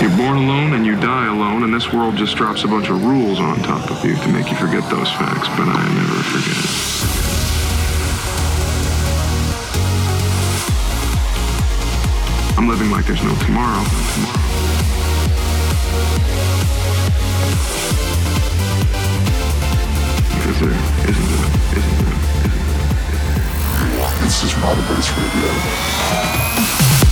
You're born alone and you die alone, and this world just drops a bunch of rules on top of you to make you forget those facts, but I never forget. I'm living like there's no tomorrow. Because there isn't a, isn't a, isn't a. This is Monoverse Radio.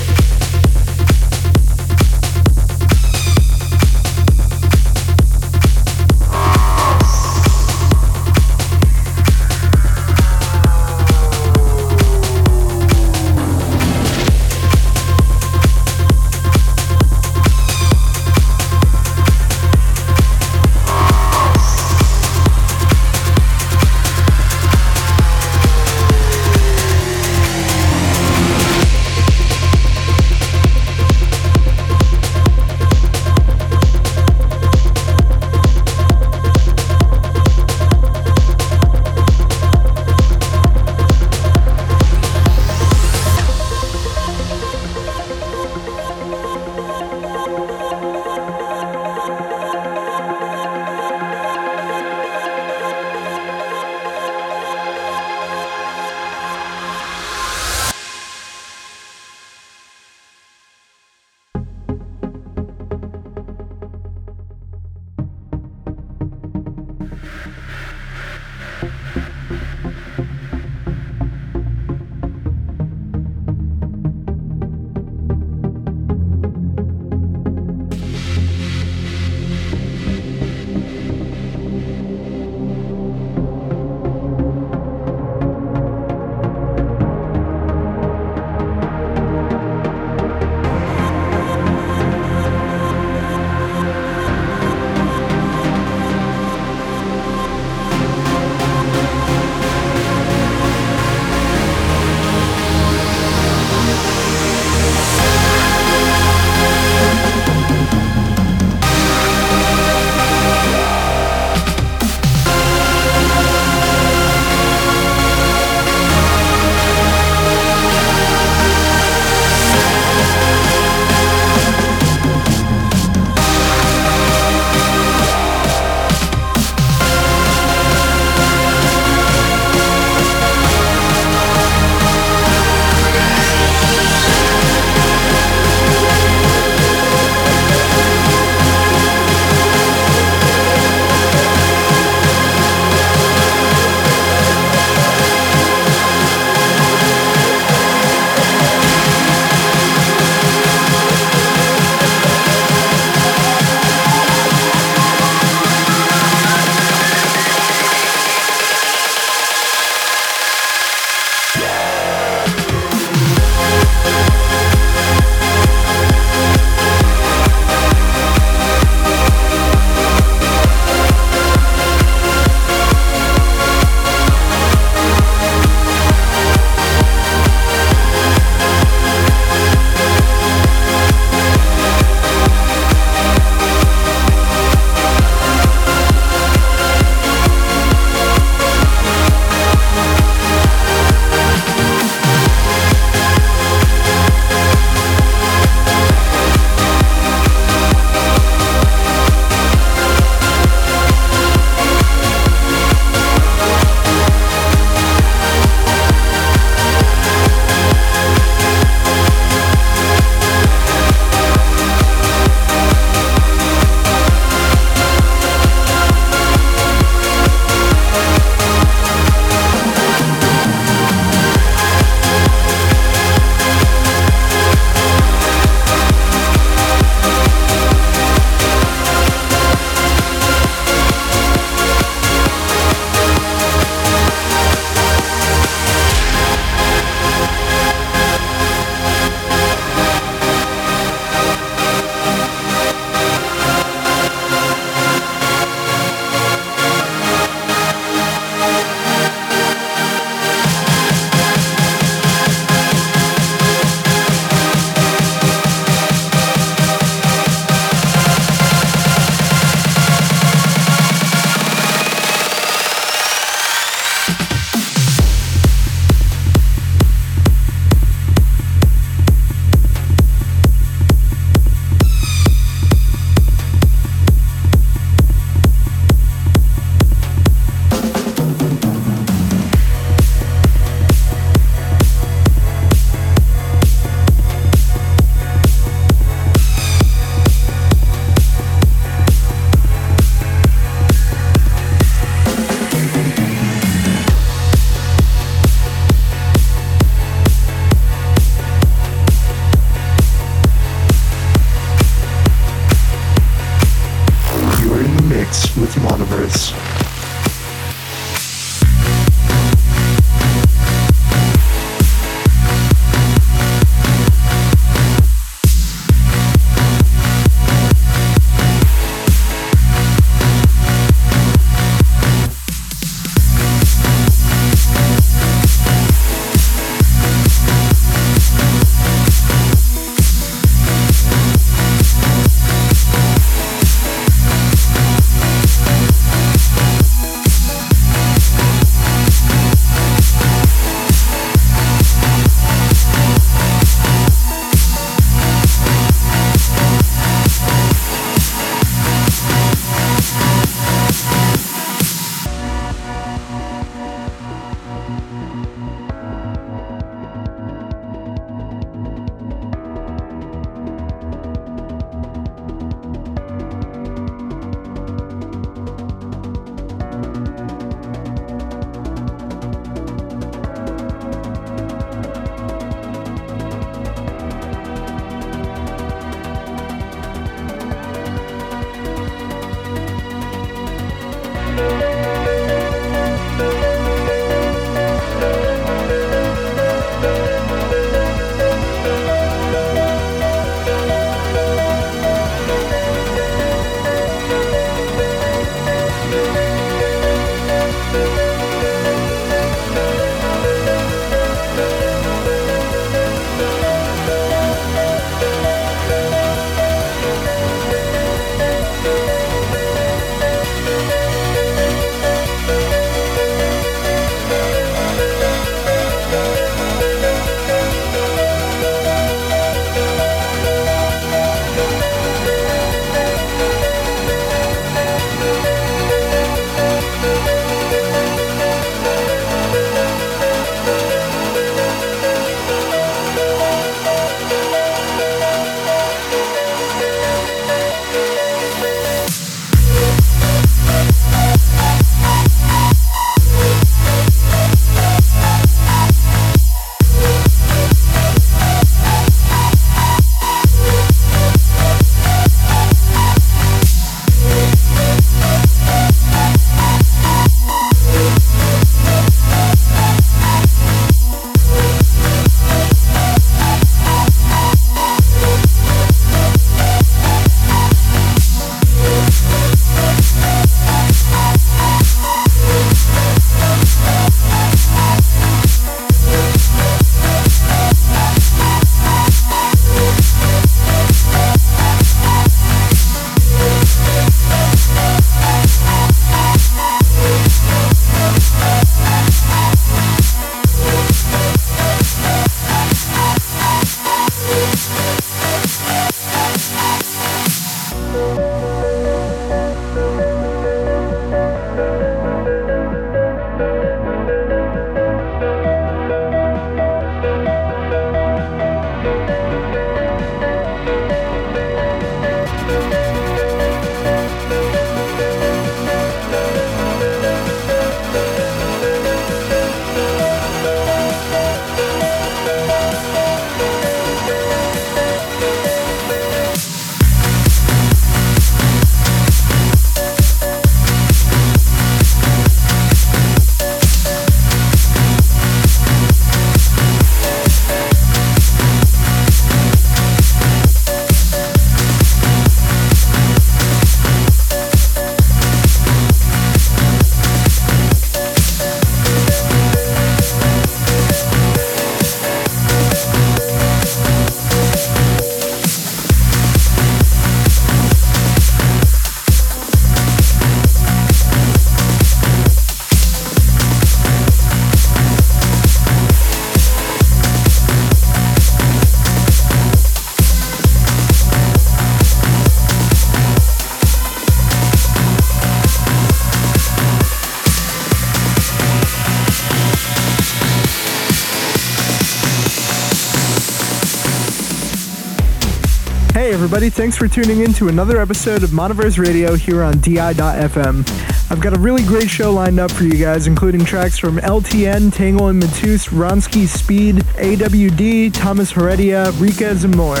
Everybody, thanks for tuning in to another episode of Monoverse Radio here on DI.FM. I've got a really great show lined up for you guys, including tracks from LTN, Tangle and Matus, Ronski Speed, AWD, Thomas Heredia, Rikaz, and more.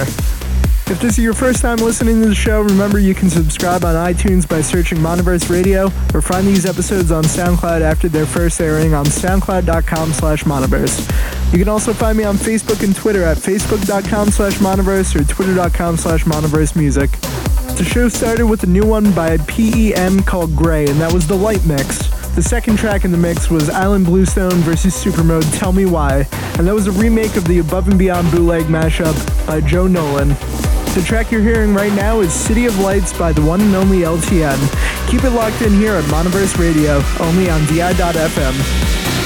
If this is your first time listening to the show, remember you can subscribe on iTunes by searching Monoverse Radio or find these episodes on SoundCloud after their first airing on soundcloud.com slash monoverse. You can also find me on Facebook and Twitter at facebook.com slash monoverse or twitter.com slash monoverse music. The show started with a new one by PEM called Gray, and that was the Light Mix. The second track in the mix was Island Bluestone versus Supermode Tell Me Why, and that was a remake of the Above and Beyond bootleg mashup by Joe Nolan. The track you're hearing right now is City of Lights by the one and only LTN. Keep it locked in here at Monoverse Radio, only on DI.FM.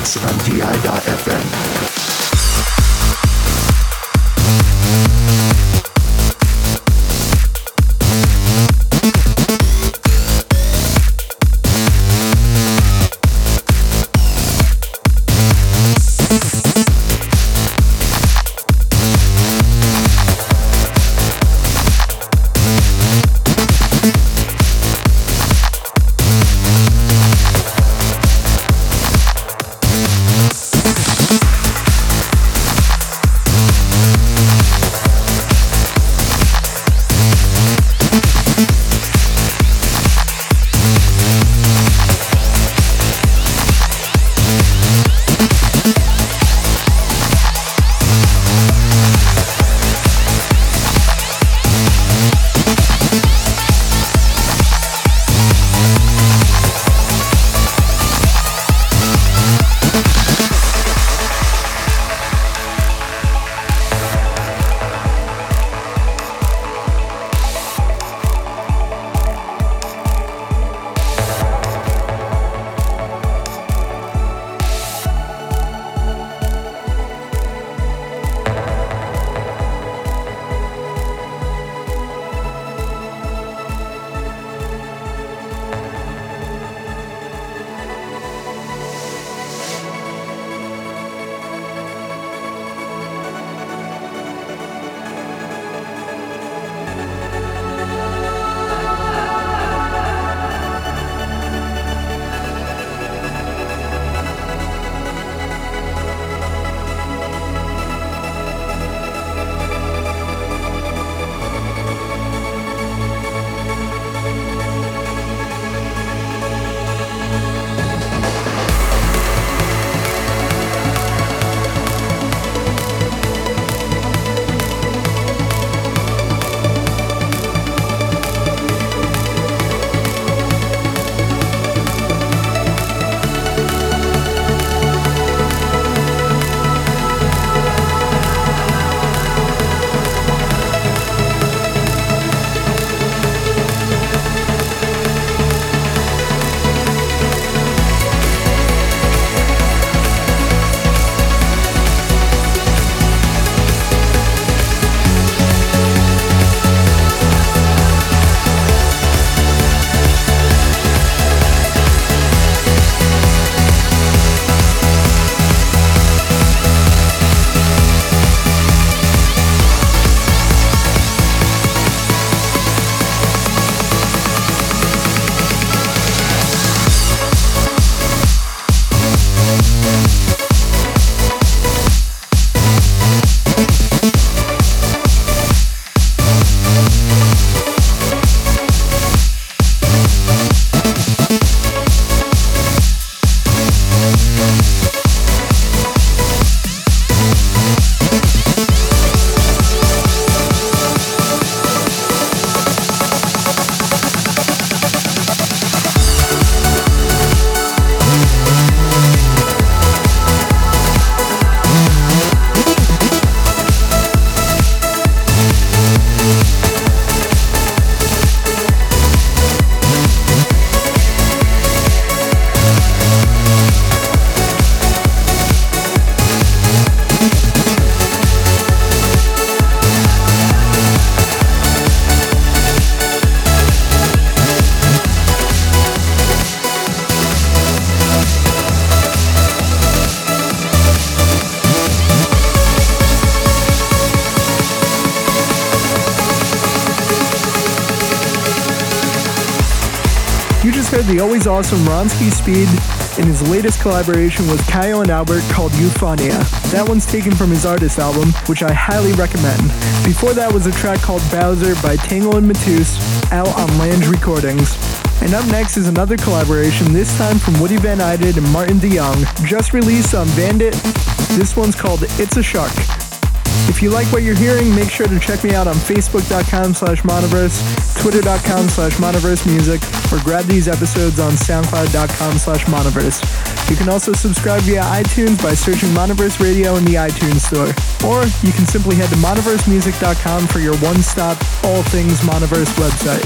Mixer on DI.FM. awesome Ronski Speed in his latest collaboration with Kyau and Albert called Euphonia. That one's taken from his artist album, which I highly recommend. Before that was a track called Bowser by Tangle and Matus, out on Lange Recordings. And up next is another collaboration, this time from Woody Van Eyden and Martin DeYoung, just released on Bandit. This one's called It's a Shark. If you like what you're hearing, make sure to check me out on facebook.com slash monoverse, twitter.com slash monoverse music, or grab these episodes on soundcloud.com slash monoverse. You can also subscribe via iTunes by searching Monoverse Radio in the iTunes store. Or you can simply head to monoversemusic.com for your one-stop, all things Monoverse website.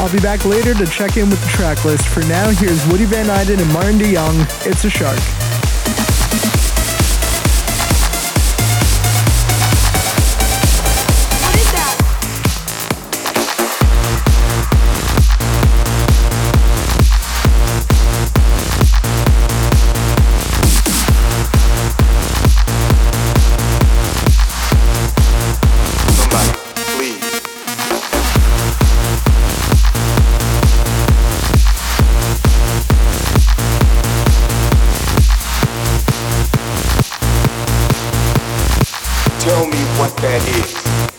I'll be back later to check in with the track list. For now, here's Woody Van Eyden and Martin DeYoung, It's a Shark. Somebody,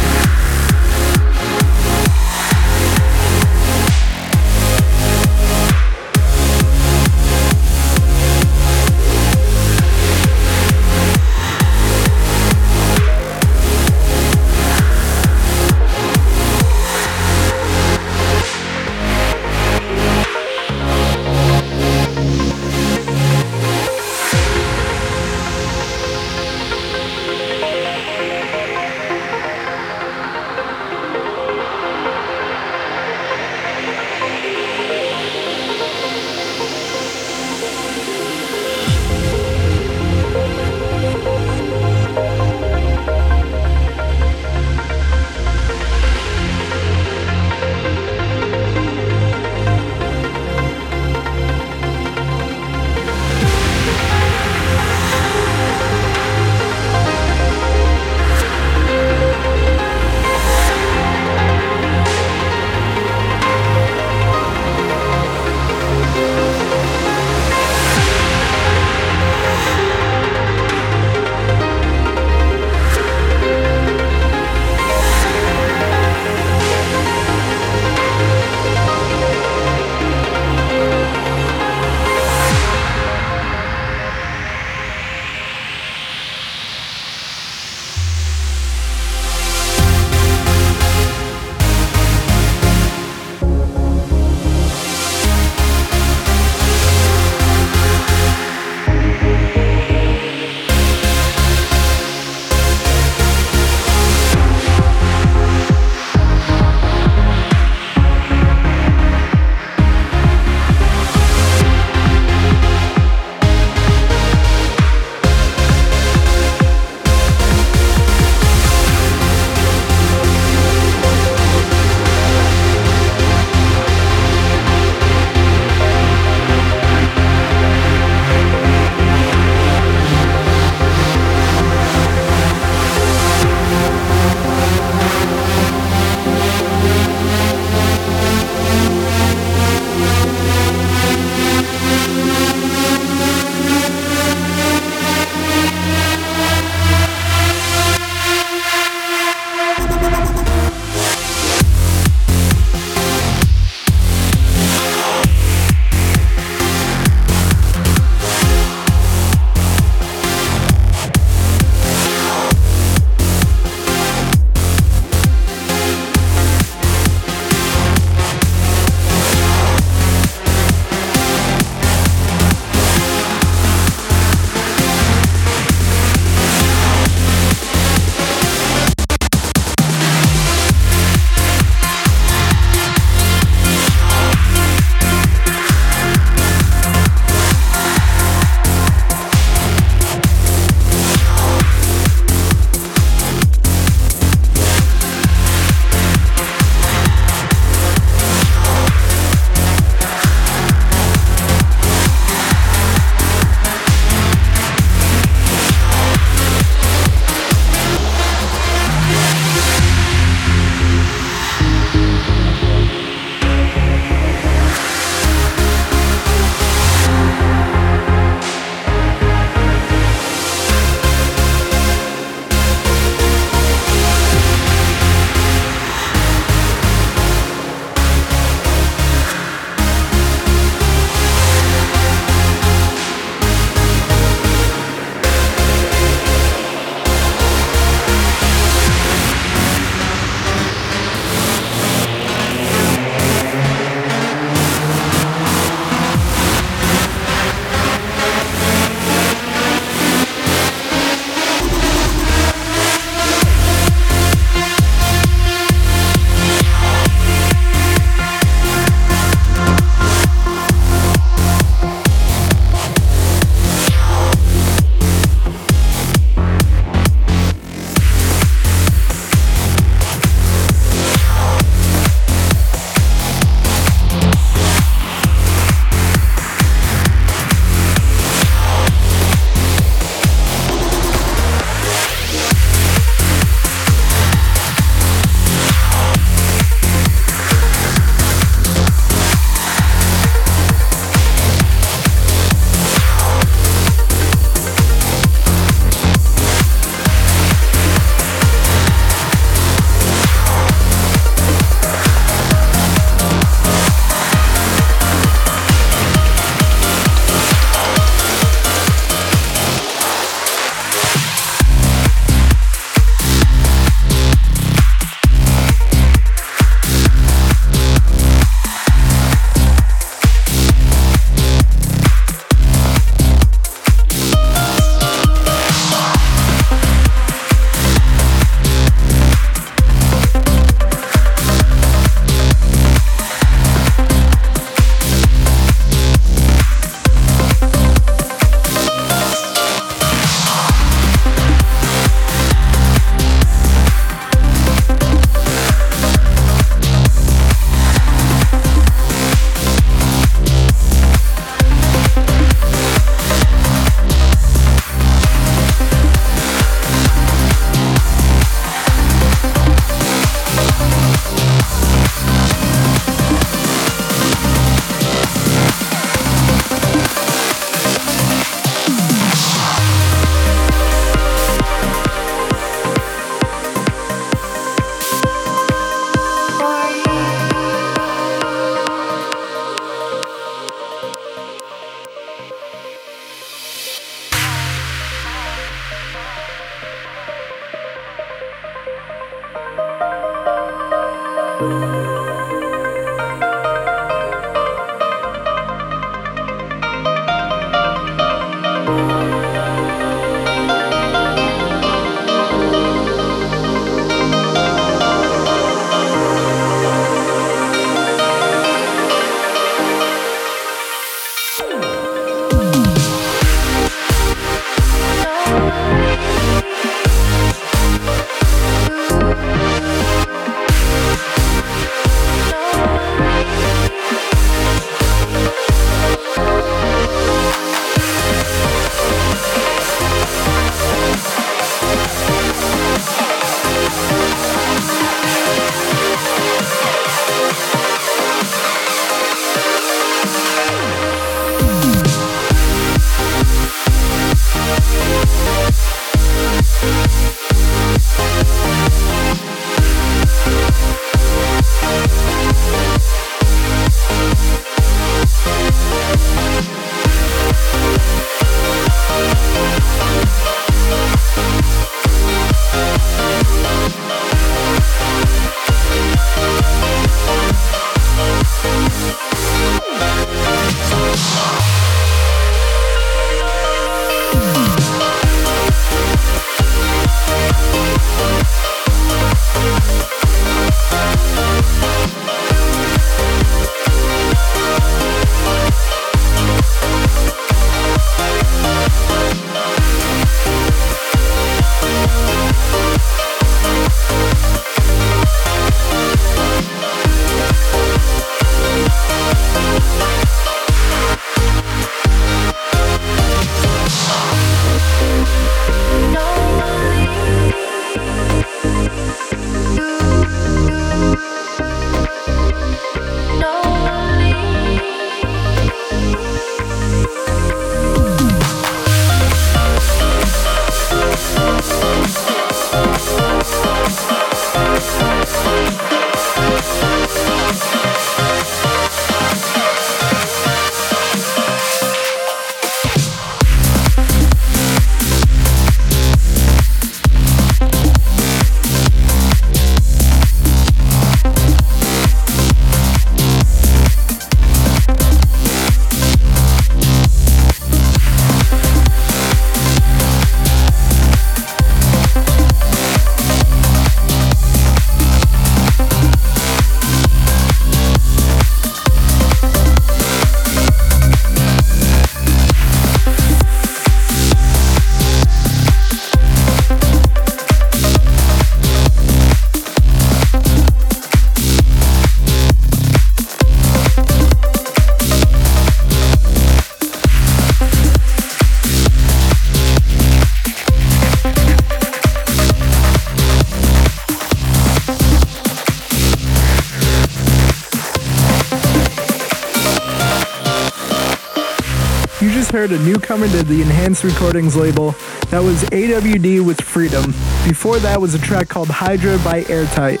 a newcomer to the Enhanced Recordings label. That was AWD with Freedom. Before that was a track called Hydra by Airtight.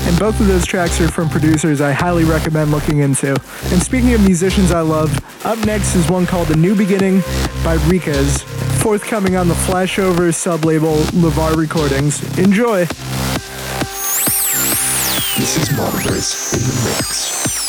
And both of those tracks are from producers I highly recommend looking into. And speaking of musicians I love, up next is one called A New Beginning by Rikaz, forthcoming on the Flashover sub-label LeVar Recordings. Enjoy! This is Monoverse in the Mix.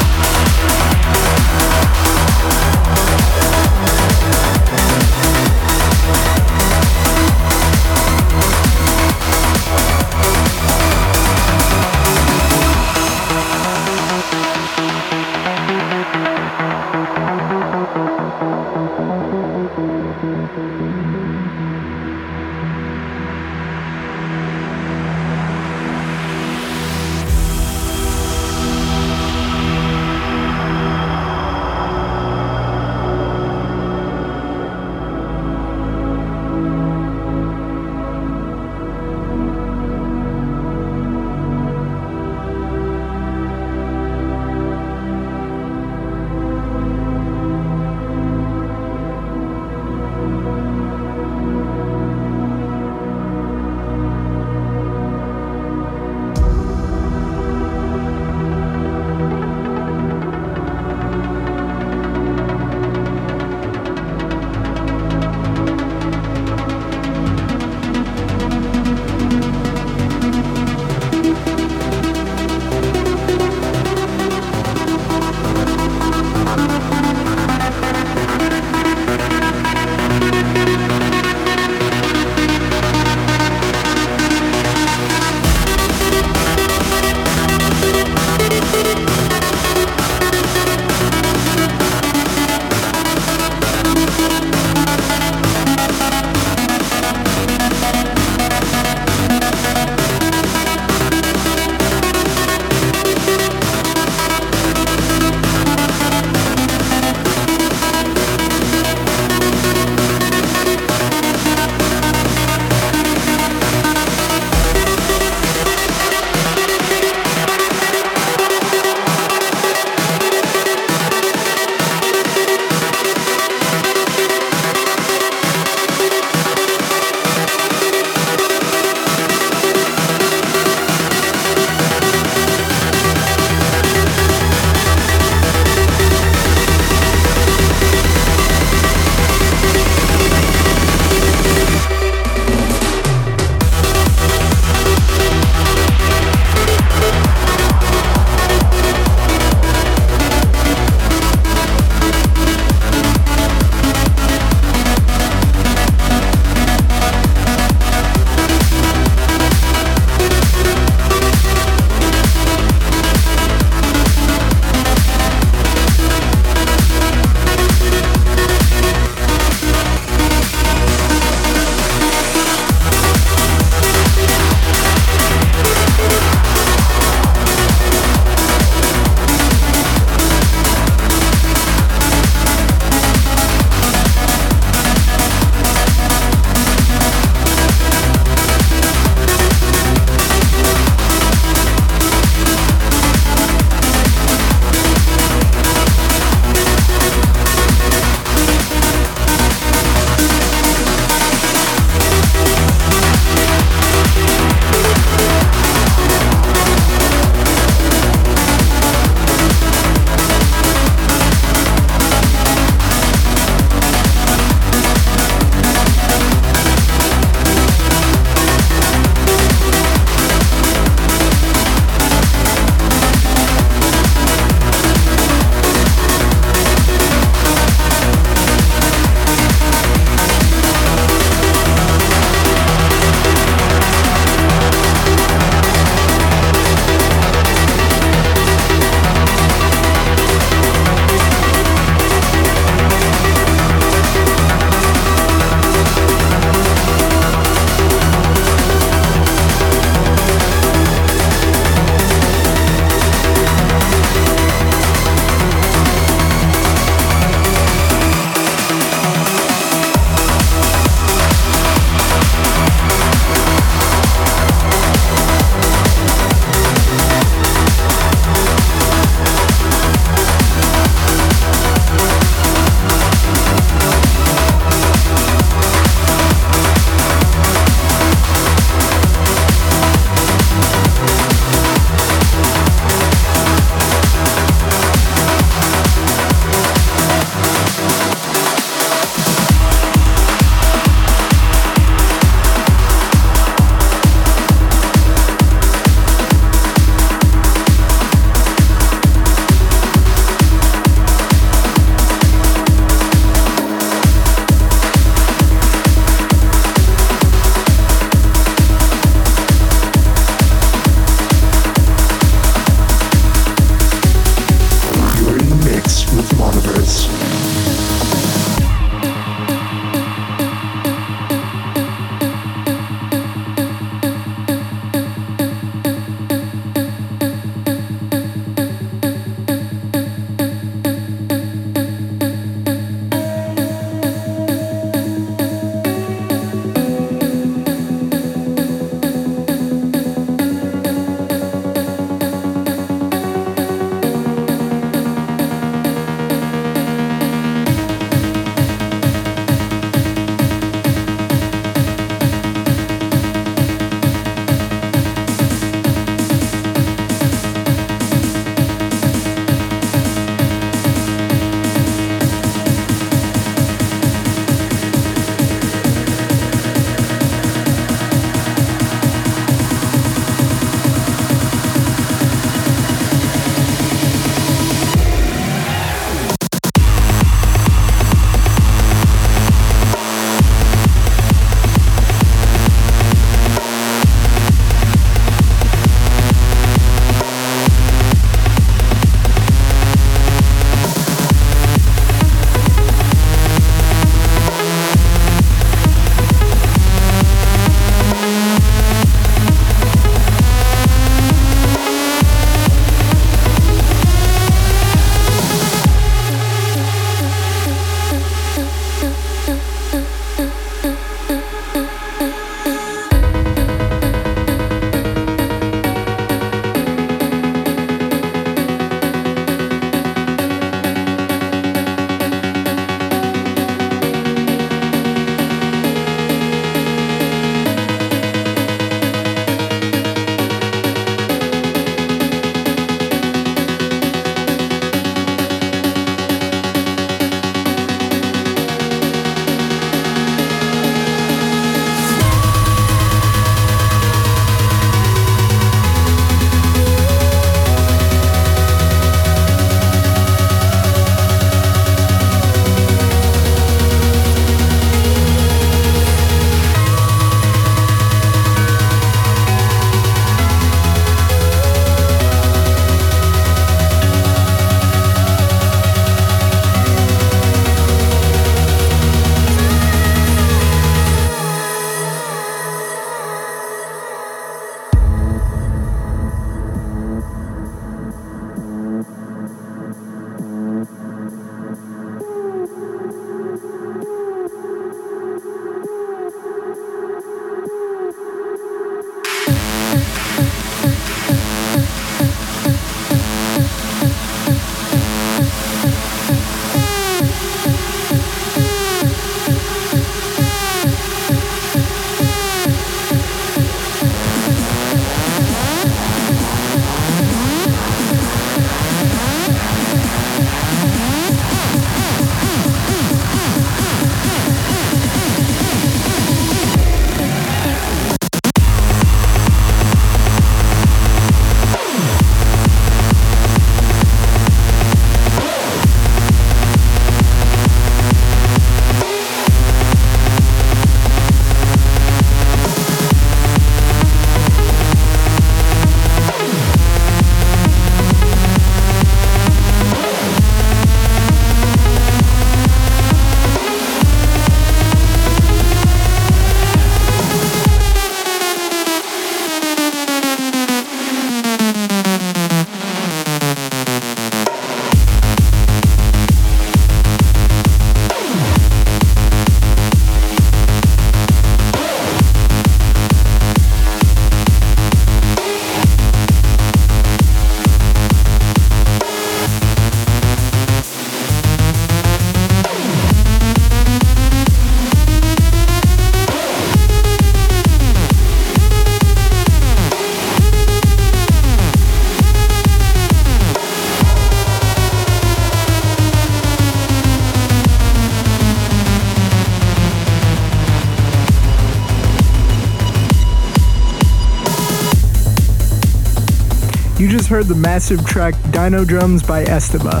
Just heard the massive track Dino Drums by Estima.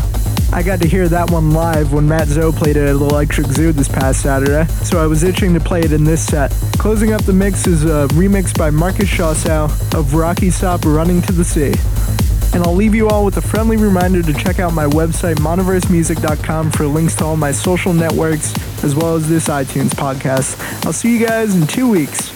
I got to hear that one live when Mat Zo played it at Electric Zoo this past Saturday, so I was itching to play it in this set. Closing up the mix is a remix by Markus Schulz of Röyksopp Running to the Sea. And I'll leave you all with a friendly reminder to check out my website, monoversemusic.com, for links to all my social networks, as well as this iTunes podcast. I'll see you guys in two weeks.